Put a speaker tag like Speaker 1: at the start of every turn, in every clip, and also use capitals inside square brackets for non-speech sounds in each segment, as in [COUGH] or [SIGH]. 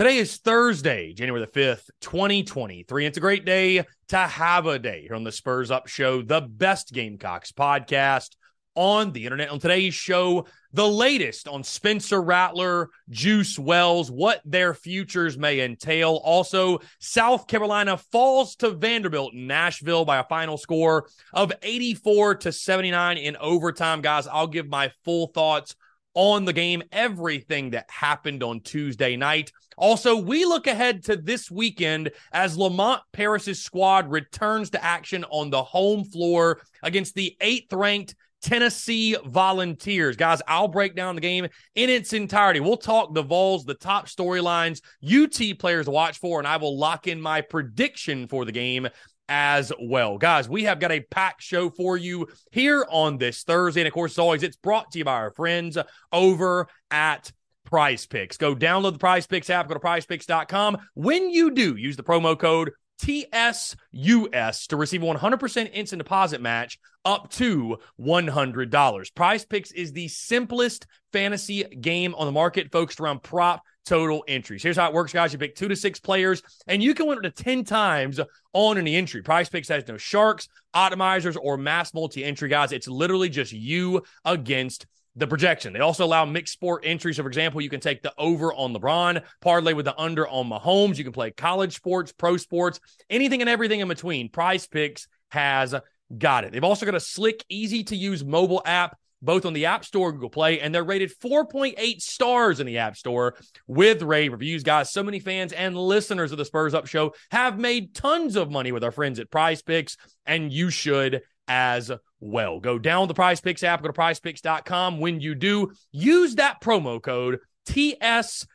Speaker 1: Today is Thursday, January the 5th, 2023. It's a great day to have a day here on the Spurs Up Show, the best Gamecocks podcast on the internet. On today's show, the latest on Spencer Rattler, Juice Wells, what their futures may entail. Also, South Carolina falls to Vanderbilt in Nashville by a final score of 84 to 79 in overtime. Guys, I'll give my full thoughts on the game, everything that happened on Tuesday night. Also, we look ahead to this weekend as Lamont Paris's squad returns to action on the home floor against the eighth ranked Tennessee Volunteers. Guys, I'll break down the game in its entirety. We'll talk the Vols, the top storylines, UT players to watch for, and I will lock in my prediction for the game as well. Guys, we have got a packed show for you here on this Thursday. And of course, as always, it's brought to you by our friends over at Prize Picks. Go download the Prize Picks app, go to prizepicks.com. When you do, use the promo code TSUS to receive 100% instant deposit match up to $100. Prize Picks is the simplest fantasy game on the market focused around prop total entries. Here's how it works, guys. You pick two to six players, and you can win up to 10 times on any entry. Prize Picks has no sharks, optimizers, or mass multi entry, guys. It's literally just you against the projection. They also allow mixed sport entries. So, for example, you can take the over on LeBron, parlay with the under on Mahomes. You can play college sports, pro sports, anything and everything in between. Prize Picks has got it. They've also got a slick, easy to use mobile app both on the App Store, Google Play, and they're rated 4.8 stars in the App Store with rave reviews. Guys, so many fans and listeners of the Spurs Up Show have made tons of money with our friends at Prize Picks, and you should as well. Go down the Prize Picks app, go to prizepicks.com. When you do, use that promo code TSUS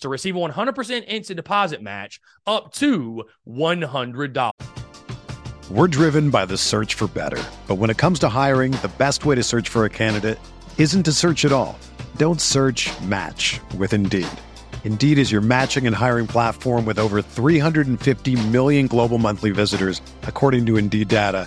Speaker 1: to receive a 100% instant deposit match up to $100.
Speaker 2: We're driven by the search for better. But when it comes to hiring, the best way to search for a candidate isn't to search at all. Don't search match with Indeed. Indeed is your matching and hiring platform with over 350 million global monthly visitors, according to Indeed data,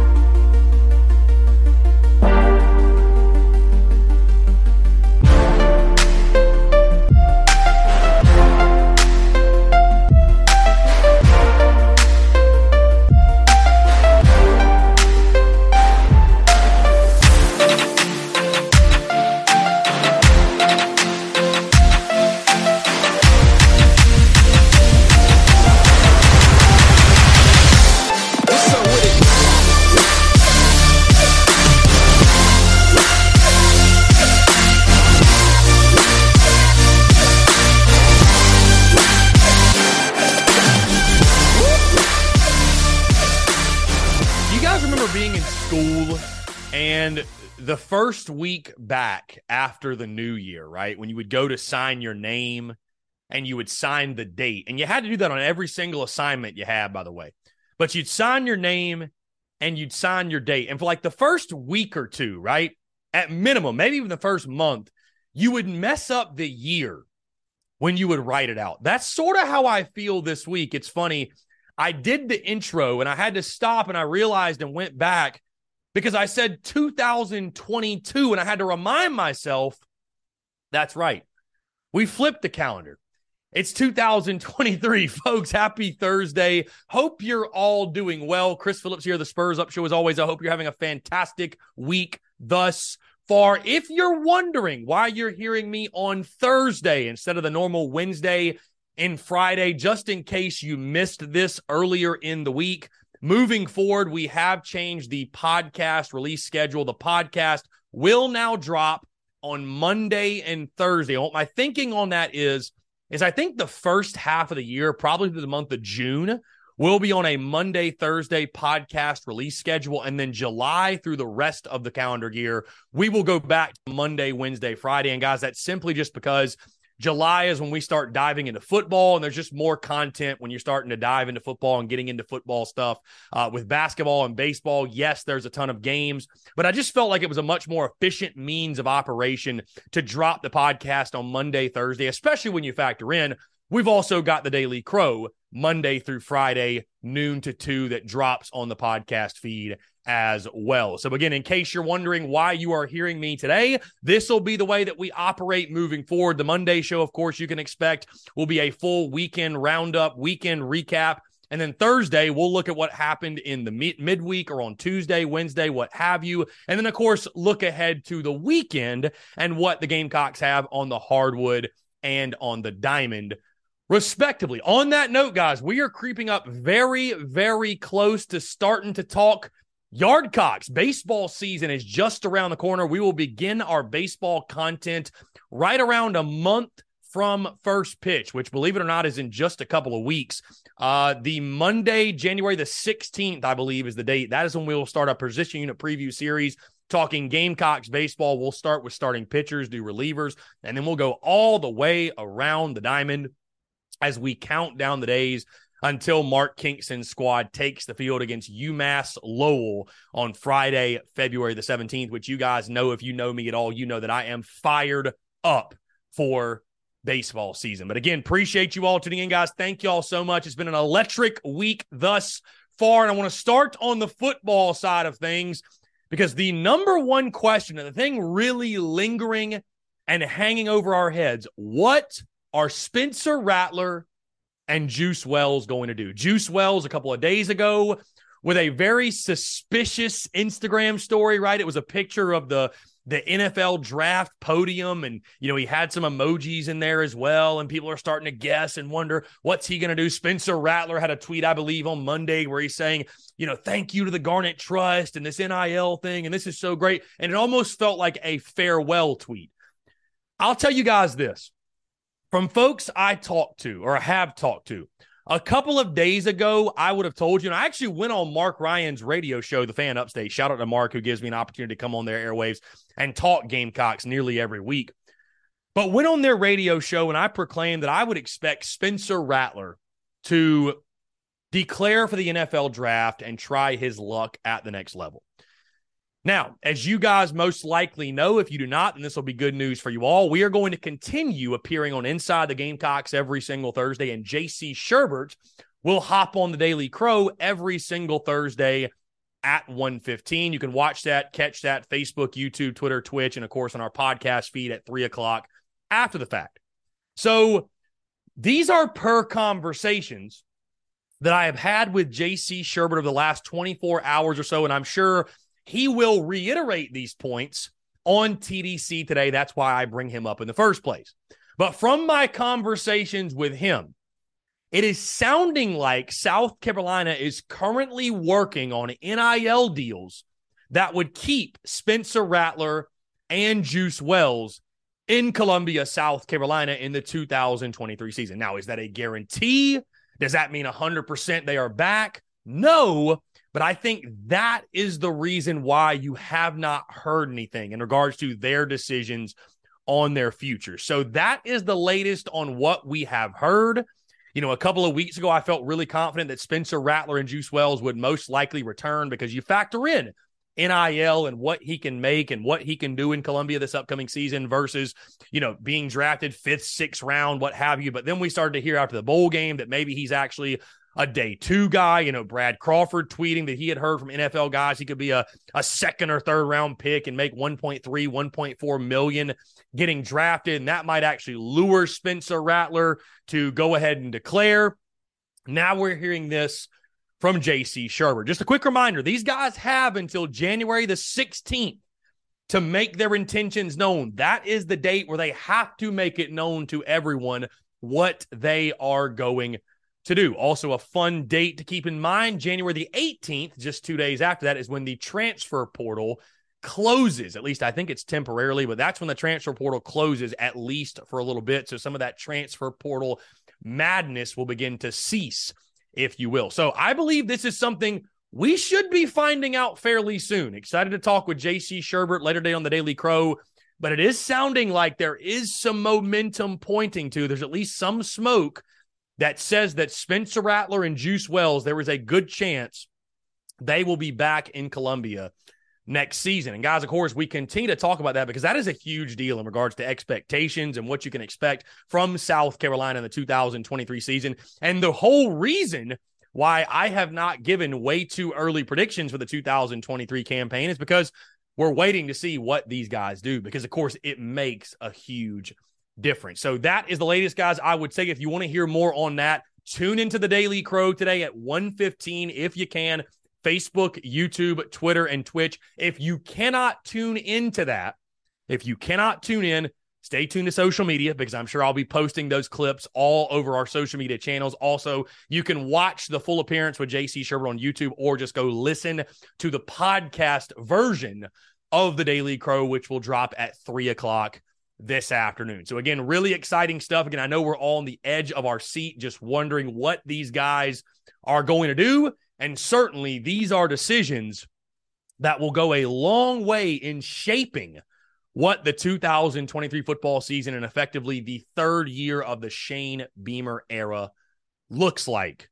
Speaker 1: First week back after the new year, right? When you would go to sign your name and you would sign the date, and you had to do that on every single assignment you had, by the way. But you'd sign your name and you'd sign your date. And for like the first week or two, right? At minimum, maybe even the first month, you would mess up the year when you would write it out. That's sort of how I feel this week. It's funny. I did the intro and I had to stop and I realized and went back because I said 2022 and I had to remind myself that's right. We flipped the calendar. It's 2023, [LAUGHS] folks. Happy Thursday. Hope you're all doing well. Chris Phillips here, the Spurs Up Show. As always, I hope you're having a fantastic week thus far. If you're wondering why you're hearing me on Thursday instead of the normal Wednesday and Friday, just in case you missed this earlier in the week. Moving forward, we have changed the podcast release schedule. The podcast will now drop on Monday and Thursday. My thinking on that is, is I think the first half of the year, probably through the month of June, will be on a Monday, Thursday podcast release schedule. And then July through the rest of the calendar year, we will go back to Monday, Wednesday, Friday. And guys, that's simply just because July is when we start diving into football, and there's just more content when you're starting to dive into football and getting into football stuff uh, with basketball and baseball. Yes, there's a ton of games, but I just felt like it was a much more efficient means of operation to drop the podcast on Monday, Thursday, especially when you factor in we've also got the Daily Crow Monday through Friday, noon to two, that drops on the podcast feed as well. So, again, in case you're wondering why you are hearing me today, this will be the way that we operate moving forward. The Monday show, of course, you can expect will be a full weekend roundup, weekend recap. And then Thursday, we'll look at what happened in the mid- midweek or on Tuesday, Wednesday, what have you. And then, of course, look ahead to the weekend and what the Gamecocks have on the hardwood and on the diamond respectively. On that note, guys, we are creeping up very, very close to starting to talk Yardcocks. Baseball season is just around the corner. We will begin our baseball content right around a month from first pitch, which, believe it or not, is in just a couple of weeks. Uh, the Monday, January the 16th, I believe, is the date. That is when we will start a position unit preview series talking Gamecocks baseball. We'll start with starting pitchers, do relievers, and then we'll go all the way around the diamond as we count down the days until Mark Kingston's squad takes the field against UMass Lowell on Friday, February the 17th, which you guys know if you know me at all, you know that I am fired up for baseball season. But again, appreciate you all tuning in, guys. Thank you all so much. It's been an electric week thus far. And I want to start on the football side of things because the number one question and the thing really lingering and hanging over our heads what are Spencer Rattler and Juice Wells going to do? Juice Wells, a couple of days ago, with a very suspicious Instagram story, right? It was a picture of the the NFL draft podium and you know he had some emojis in there as well and people are starting to guess and wonder what's he going to do Spencer Rattler had a tweet I believe on Monday where he's saying you know thank you to the Garnet Trust and this NIL thing and this is so great and it almost felt like a farewell tweet I'll tell you guys this from folks I talked to or have talked to. A couple of days ago, I would have told you, and I actually went on Mark Ryan's radio show, The Fan Upstate. Shout out to Mark, who gives me an opportunity to come on their airwaves and talk Gamecocks nearly every week. But went on their radio show and I proclaimed that I would expect Spencer Rattler to declare for the NFL draft and try his luck at the next level. Now, as you guys most likely know, if you do not, then this will be good news for you all. We are going to continue appearing on Inside the Gamecocks every single Thursday, and JC Shurburtt will hop on the Daily Crow every single Thursday at 115. You can watch that, catch that Facebook, YouTube, Twitter, Twitch, and of course on our podcast feed at three o'clock after the fact. So these are per conversations that I have had with JC Shurburtt over the last 24 hours or so. And I'm sure he will reiterate these points on TDC today. That's why I bring him up in the first place. But from my conversations with him, it is sounding like South Carolina is currently working on NIL deals that would keep Spencer Rattler and Juice Wells in Columbia, South Carolina in the 2023 season. Now, is that a guarantee? Does that mean 100% they are back? No, but I think that is the reason why you have not heard anything in regards to their decisions on their future. So that is the latest on what we have heard. You know, a couple of weeks ago, I felt really confident that Spencer Rattler and Juice Wells would most likely return because you factor in NIL and what he can make and what he can do in Columbia this upcoming season versus, you know, being drafted fifth, sixth round, what have you. But then we started to hear after the bowl game that maybe he's actually a day two guy. You know, Brad Crawford tweeting that he had heard from NFL guys he could be a, a second or third round pick and make 1.3, 1.4 million getting drafted. And that might actually lure Spencer Rattler to go ahead and declare. Now we're hearing this from JC Shurburtt. Just a quick reminder these guys have until January the 16th to make their intentions known. That is the date where they have to make it known to everyone what they are going to do. Also, a fun date to keep in mind January the 18th, just two days after that, is when the transfer portal closes. At least I think it's temporarily, but that's when the transfer portal closes, at least for a little bit. So some of that transfer portal madness will begin to cease, if you will. So I believe this is something we should be finding out fairly soon. Excited to talk with JC Shurburtt later today on the Daily Crow. But it is sounding like there is some momentum pointing to there's at least some smoke that says that Spencer Rattler and Juice Wells, there is a good chance they will be back in Columbia next season. And guys, of course, we continue to talk about that because that is a huge deal in regards to expectations and what you can expect from South Carolina in the 2023 season. And the whole reason why I have not given way too early predictions for the 2023 campaign is because we're waiting to see what these guys do because of course it makes a huge difference. So that is the latest guys. I would say if you want to hear more on that, tune into the Daily Crow today at 1:15 if you can. Facebook, YouTube, Twitter, and Twitch. If you cannot tune into that, if you cannot tune in, stay tuned to social media because I'm sure I'll be posting those clips all over our social media channels. Also, you can watch the full appearance with JC Shurburtt on YouTube or just go listen to the podcast version of the Daily Crow, which will drop at three o'clock this afternoon. So, again, really exciting stuff. Again, I know we're all on the edge of our seat, just wondering what these guys are going to do. And certainly, these are decisions that will go a long way in shaping what the 2023 football season and effectively the third year of the Shane Beamer era looks like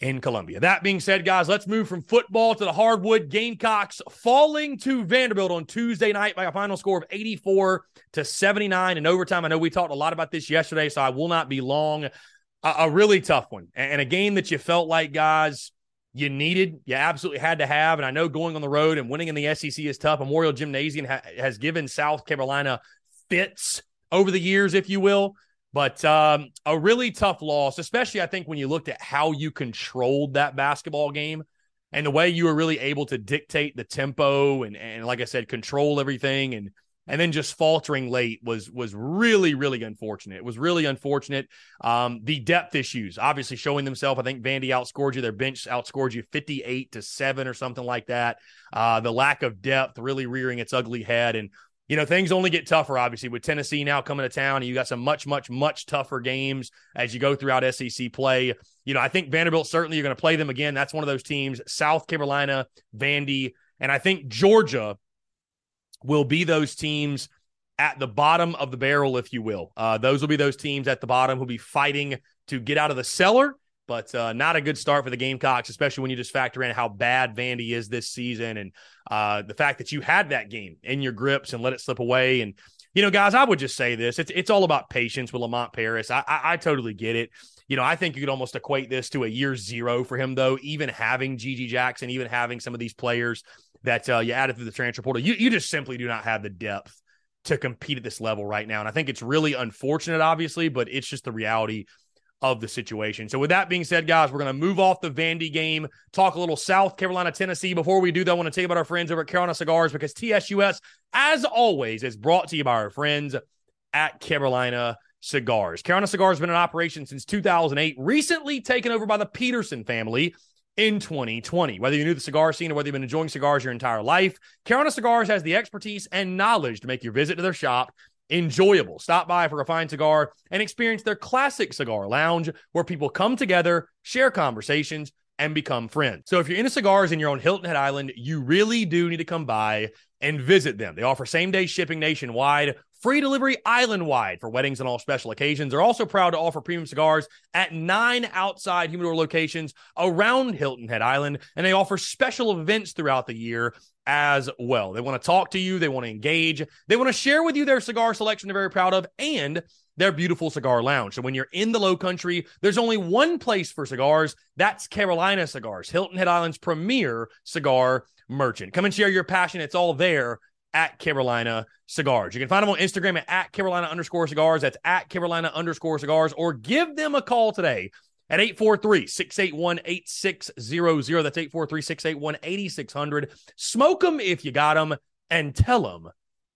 Speaker 1: in Columbia. That being said, guys, let's move from football to the hardwood. Gamecocks falling to Vanderbilt on Tuesday night by a final score of 84 to 79 in overtime. I know we talked a lot about this yesterday, so I will not be long. A, a really tough one and a game that you felt like, guys, you needed, you absolutely had to have. And I know going on the road and winning in the SEC is tough. Memorial Gymnasium ha- has given South Carolina fits over the years, if you will. But um, a really tough loss, especially I think when you looked at how you controlled that basketball game and the way you were really able to dictate the tempo and and like I said, control everything and and then just faltering late was was really really unfortunate. It was really unfortunate. Um, the depth issues obviously showing themselves. I think Vandy outscored you. Their bench outscored you fifty eight to seven or something like that. Uh, the lack of depth really rearing its ugly head and you know, things only get tougher, obviously, with Tennessee now coming to town. And you got some much, much, much tougher games as you go throughout SEC play. You know, I think Vanderbilt certainly you're going to play them again. That's one of those teams. South Carolina, Vandy, and I think Georgia will be those teams at the bottom of the barrel, if you will. Uh, those will be those teams at the bottom who'll be fighting to get out of the cellar but uh, not a good start for the Gamecocks, especially when you just factor in how bad Vandy is this season and uh, the fact that you had that game in your grips and let it slip away. And you know, guys, I would just say this: it's it's all about patience with Lamont Paris. I, I, I totally get it. You know, I think you could almost equate this to a year zero for him, though. Even having GG Jackson, even having some of these players that uh, you added through the transfer portal, you you just simply do not have the depth to compete at this level right now. And I think it's really unfortunate, obviously, but it's just the reality of the situation. So, with that being said, guys, we're going to move off the Vandy game, talk a little South Carolina, Tennessee. Before we do that, I want to tell you about our friends over at Carolina Cigars because TSUS, as always, is brought to you by our friends at Carolina Cigars. Carolina Cigars has been in operation since 2008, recently taken over by the Peterson family in 2020. Whether you knew the cigar scene or whether you've been enjoying cigars your entire life, Carolina Cigars has the expertise and knowledge to make your visit to their shop enjoyable. Stop by for a fine cigar and experience their classic cigar lounge where people come together, share conversations, and become friends. So if you're into cigars and you're on Hilton Head Island, you really do need to come by and visit them. They offer same day shipping nationwide, free delivery island wide for weddings and all special occasions. They're also proud to offer premium cigars at nine outside humidor locations around Hilton Head Island, and they offer special events throughout the year as well. They want to talk to you, they want to engage, they want to share with you their cigar selection they're very proud of, and their beautiful cigar lounge. So when you're in the low country, there's only one place for cigars. That's Carolina Cigars, Hilton Head Island's premier cigar merchant. Come and share your passion. It's all there at Carolina Cigars. You can find them on Instagram at, at Carolina underscore cigars. That's at Carolina underscore cigars, or give them a call today at 843 681 8600. That's 843 681 8600. Smoke them if you got them and tell them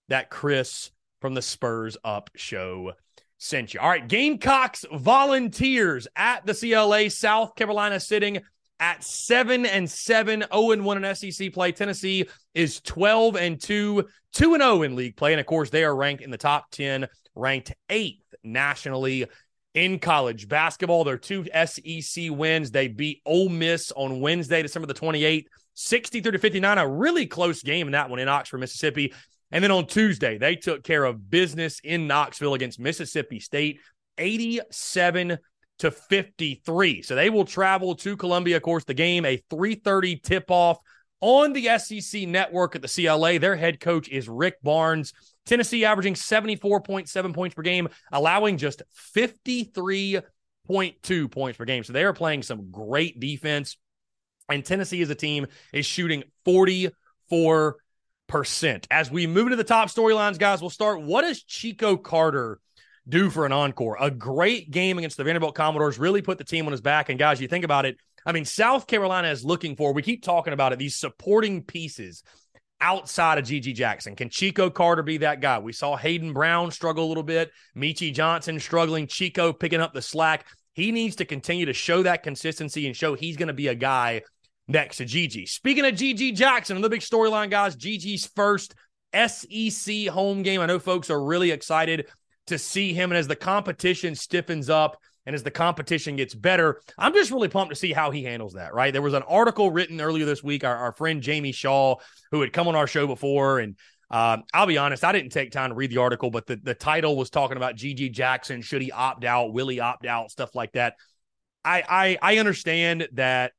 Speaker 1: that Chris from the Spurs Up show sent you. All right, Gamecocks volunteers at the CLA, South Carolina sitting at 7 and 7, 0 and 1 in SEC play. Tennessee is 12 and 2, 2 and 0 in league play. And of course, they are ranked in the top 10, ranked 8th nationally in college basketball. Their two SEC wins. They beat Ole Miss on Wednesday, December the 28th, 63 to 59. A really close game in that one in Oxford, Mississippi. And then on Tuesday, they took care of business in Knoxville against Mississippi State, 87 to 53. So they will travel to Columbia. Of course, the game, a 3:30 tip-off on the SEC network at the CLA. Their head coach is Rick Barnes. Tennessee averaging 74.7 points per game, allowing just 53.2 points per game. So they are playing some great defense. And Tennessee as a team is shooting 44 percent. As we move into the top storylines, guys, we'll start. What does Chico Carter do for an encore? A great game against the Vanderbilt Commodores really put the team on his back. And guys, you think about it. I mean, South Carolina is looking for, we keep talking about it, these supporting pieces outside of GG Jackson. Can Chico Carter be that guy? We saw Hayden Brown struggle a little bit, Meechie Johnson struggling, Chico picking up the slack. He needs to continue to show that consistency and show he's going to be a guy next to GG. Speaking of GG Jackson, another big storyline, guys. GG's first SEC home game. I know folks are really excited to see him. And as the competition stiffens up and as the competition gets better, I'm just really pumped to see how he handles that, right? There was an article written earlier this week. Our, our friend Jamie Shaw, who had come on our show before, and um, I'll be honest, I didn't take time to read the article, but the, the title was talking about GG Jackson. Should he opt out? Will he opt out? Stuff like that. I, I, I understand that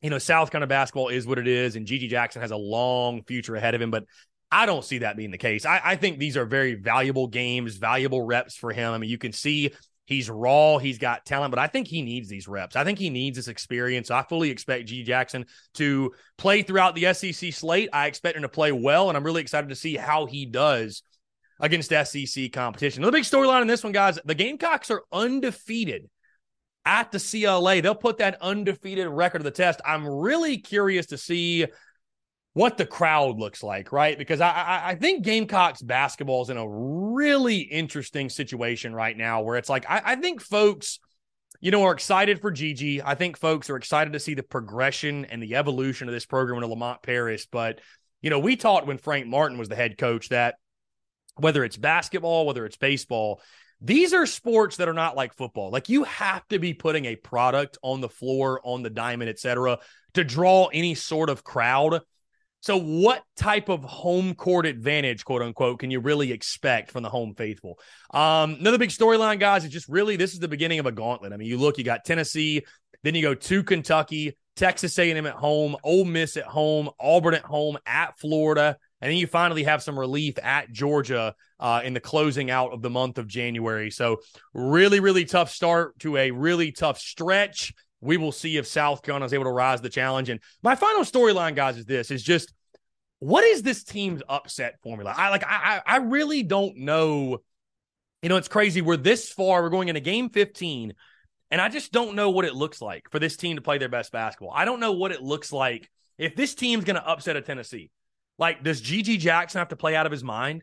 Speaker 1: you know, South Carolina basketball is what it is, and GG Jackson has a long future ahead of him, but I don't see that being the case. I, I, think these are very valuable games, valuable reps for him. I mean, you can see he's raw, he's got talent, but I think he needs these reps. I think he needs this experience. I fully expect G Jackson to play throughout the SEC slate. I expect him to play well, and I'm really excited to see how he does against SEC competition. The big storyline in this one, guys, the Gamecocks are undefeated at the CLA. They'll put that undefeated record to the test. I'm really curious to see what the crowd looks like, right? Because I, I, think Gamecocks basketball is in a really interesting situation right now where it's like, I, I think folks, you know, are excited for GG. I think folks are excited to see the progression and the evolution of this program in Lamont Paris. But, you know, we taught when Frank Martin was the head coach that whether it's basketball, whether it's baseball, these are sports that are not like football. Like you have to be putting a product on the floor, on the diamond, etc., to draw any sort of crowd. So, what type of home court advantage, quote unquote, can you really expect from the home faithful? Um, another big storyline, guys, is just really this is the beginning of a gauntlet. I mean, you look, you got Tennessee, then you go to Kentucky, Texas A&M at home, Ole Miss at home, Auburn at home, at Florida, and then you finally have some relief at Georgia uh, in the closing out of the month of January. So, really, really tough start to a really tough stretch. We will see if South Carolina is able to rise the challenge. And my final storyline, guys, is this: is just what is this team's upset formula? I like, I, I really don't know. You know, it's crazy. We're this far. We're going into Game 15, and I just don't know what it looks like for this team to play their best basketball. I don't know what it looks like if this team's going to upset a Tennessee. Like, does GG Jackson have to play out of his mind?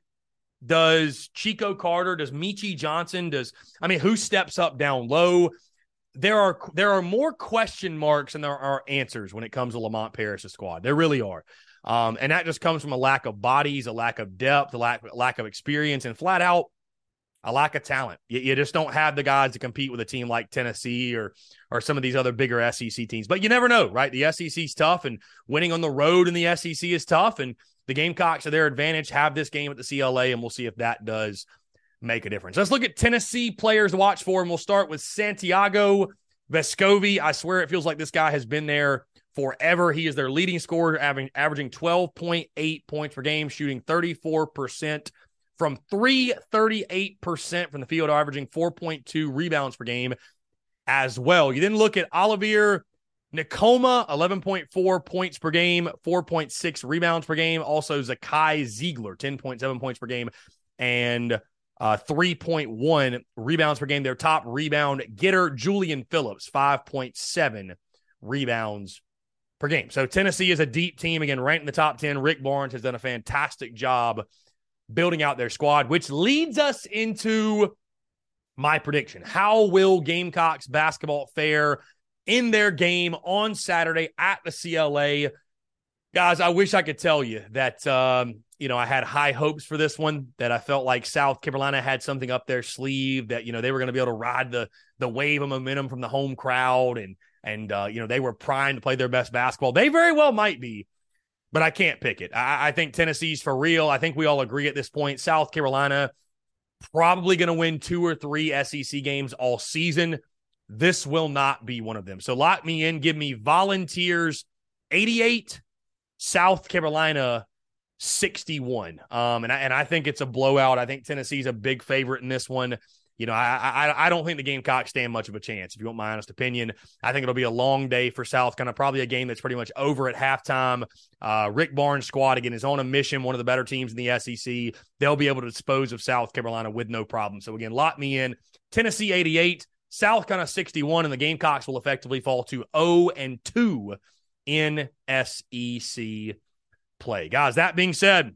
Speaker 1: Does Chico Carter? Does Meechie Johnson? Does I mean, who steps up down low? There are there are more question marks than there are answers when it comes to Lamont Paris' squad. There really are. Um, and that just comes from a lack of bodies, a lack of depth, a lack, lack of experience, and flat out a lack of talent. You, you, just don't have the guys to compete with a team like Tennessee or or some of these other bigger SEC teams. But you never know, right? The SEC's tough, and winning on the road in the SEC is tough. And the Gamecocks, to their advantage, have this game at the CLA, and we'll see if that does make a difference. Let's look at Tennessee players to watch for, and we'll start with Santiago Vescovi. I swear it feels like this guy has been there forever. He is their leading scorer, averaging 12.8 points per game, shooting 34% from three, 38% from the field, averaging 4.2 rebounds per game as well. You then look at Olivier Nkamhoua, 11.4 points per game, 4.6 rebounds per game. Also, Zakai Zeigler, 10.7 points per game, and uh, 3.1 rebounds per game. Their top rebound getter, Julian Phillips, 5.7 rebounds per game. So Tennessee is a deep team, again, ranked in the top 10. Rick Barnes has done a fantastic job building out their squad, which leads us into my prediction. How will Gamecocks basketball fare in their game on Saturday at the CLA? Guys, I wish I could tell you that um, you know I had high hopes for this one. That I felt like South Carolina had something up their sleeve. That you know they were going to be able to ride the the wave of momentum from the home crowd, and and uh, you know they were primed to play their best basketball. They very well might be, but I can't pick it. I, I think Tennessee's for real. I think we all agree at this point. South Carolina probably going to win two or three SEC games all season. This will not be one of them. So lock me in. Give me Volunteers 88, South Carolina 61. Um, and I, and I think it's a blowout. I think Tennessee's a big favorite in this one. You know, I, I I don't think the Gamecocks stand much of a chance. If you want my honest opinion, I think it'll be a long day for South. Kind of probably a game that's pretty much over at halftime. Uh, Rick Barnes' squad again is on a mission. One of the better teams in the SEC. They'll be able to dispose of South Carolina with no problem. So again, lock me in. Tennessee 88, South Carolina 61, and the Gamecocks will effectively fall to 0 and 2 in SEC play. Guys, that being said,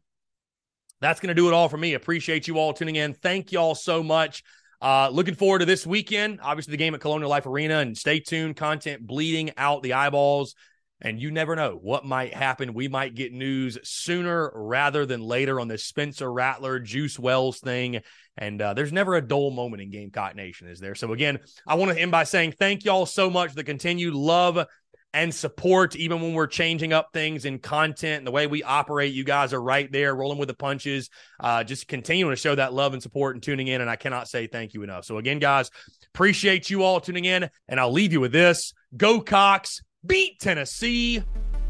Speaker 1: that's going to do it all for me. Appreciate you all tuning in. Thank you all so much. Uh, looking forward to this weekend. Obviously, the game at Colonial Life Arena, and stay tuned. Content bleeding out the eyeballs, and you never know what might happen. We might get news sooner rather than later on this Spencer Rattler, Juice Wells thing. And uh, there's never a dull moment in Gamecock Nation, is there? So, again, I want to end by saying thank y'all so much for the continued love and support, even when we're changing up things in content and the way we operate. You guys are right there, rolling with the punches, uh, just continuing to show that love and support and tuning in. And I cannot say thank you enough. So, again, guys, appreciate you all tuning in. And I'll leave you with this Go Cocks, beat Tennessee.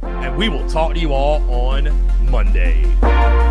Speaker 1: And we will talk to you all on Monday.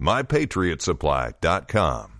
Speaker 3: mypatriotsupply.com.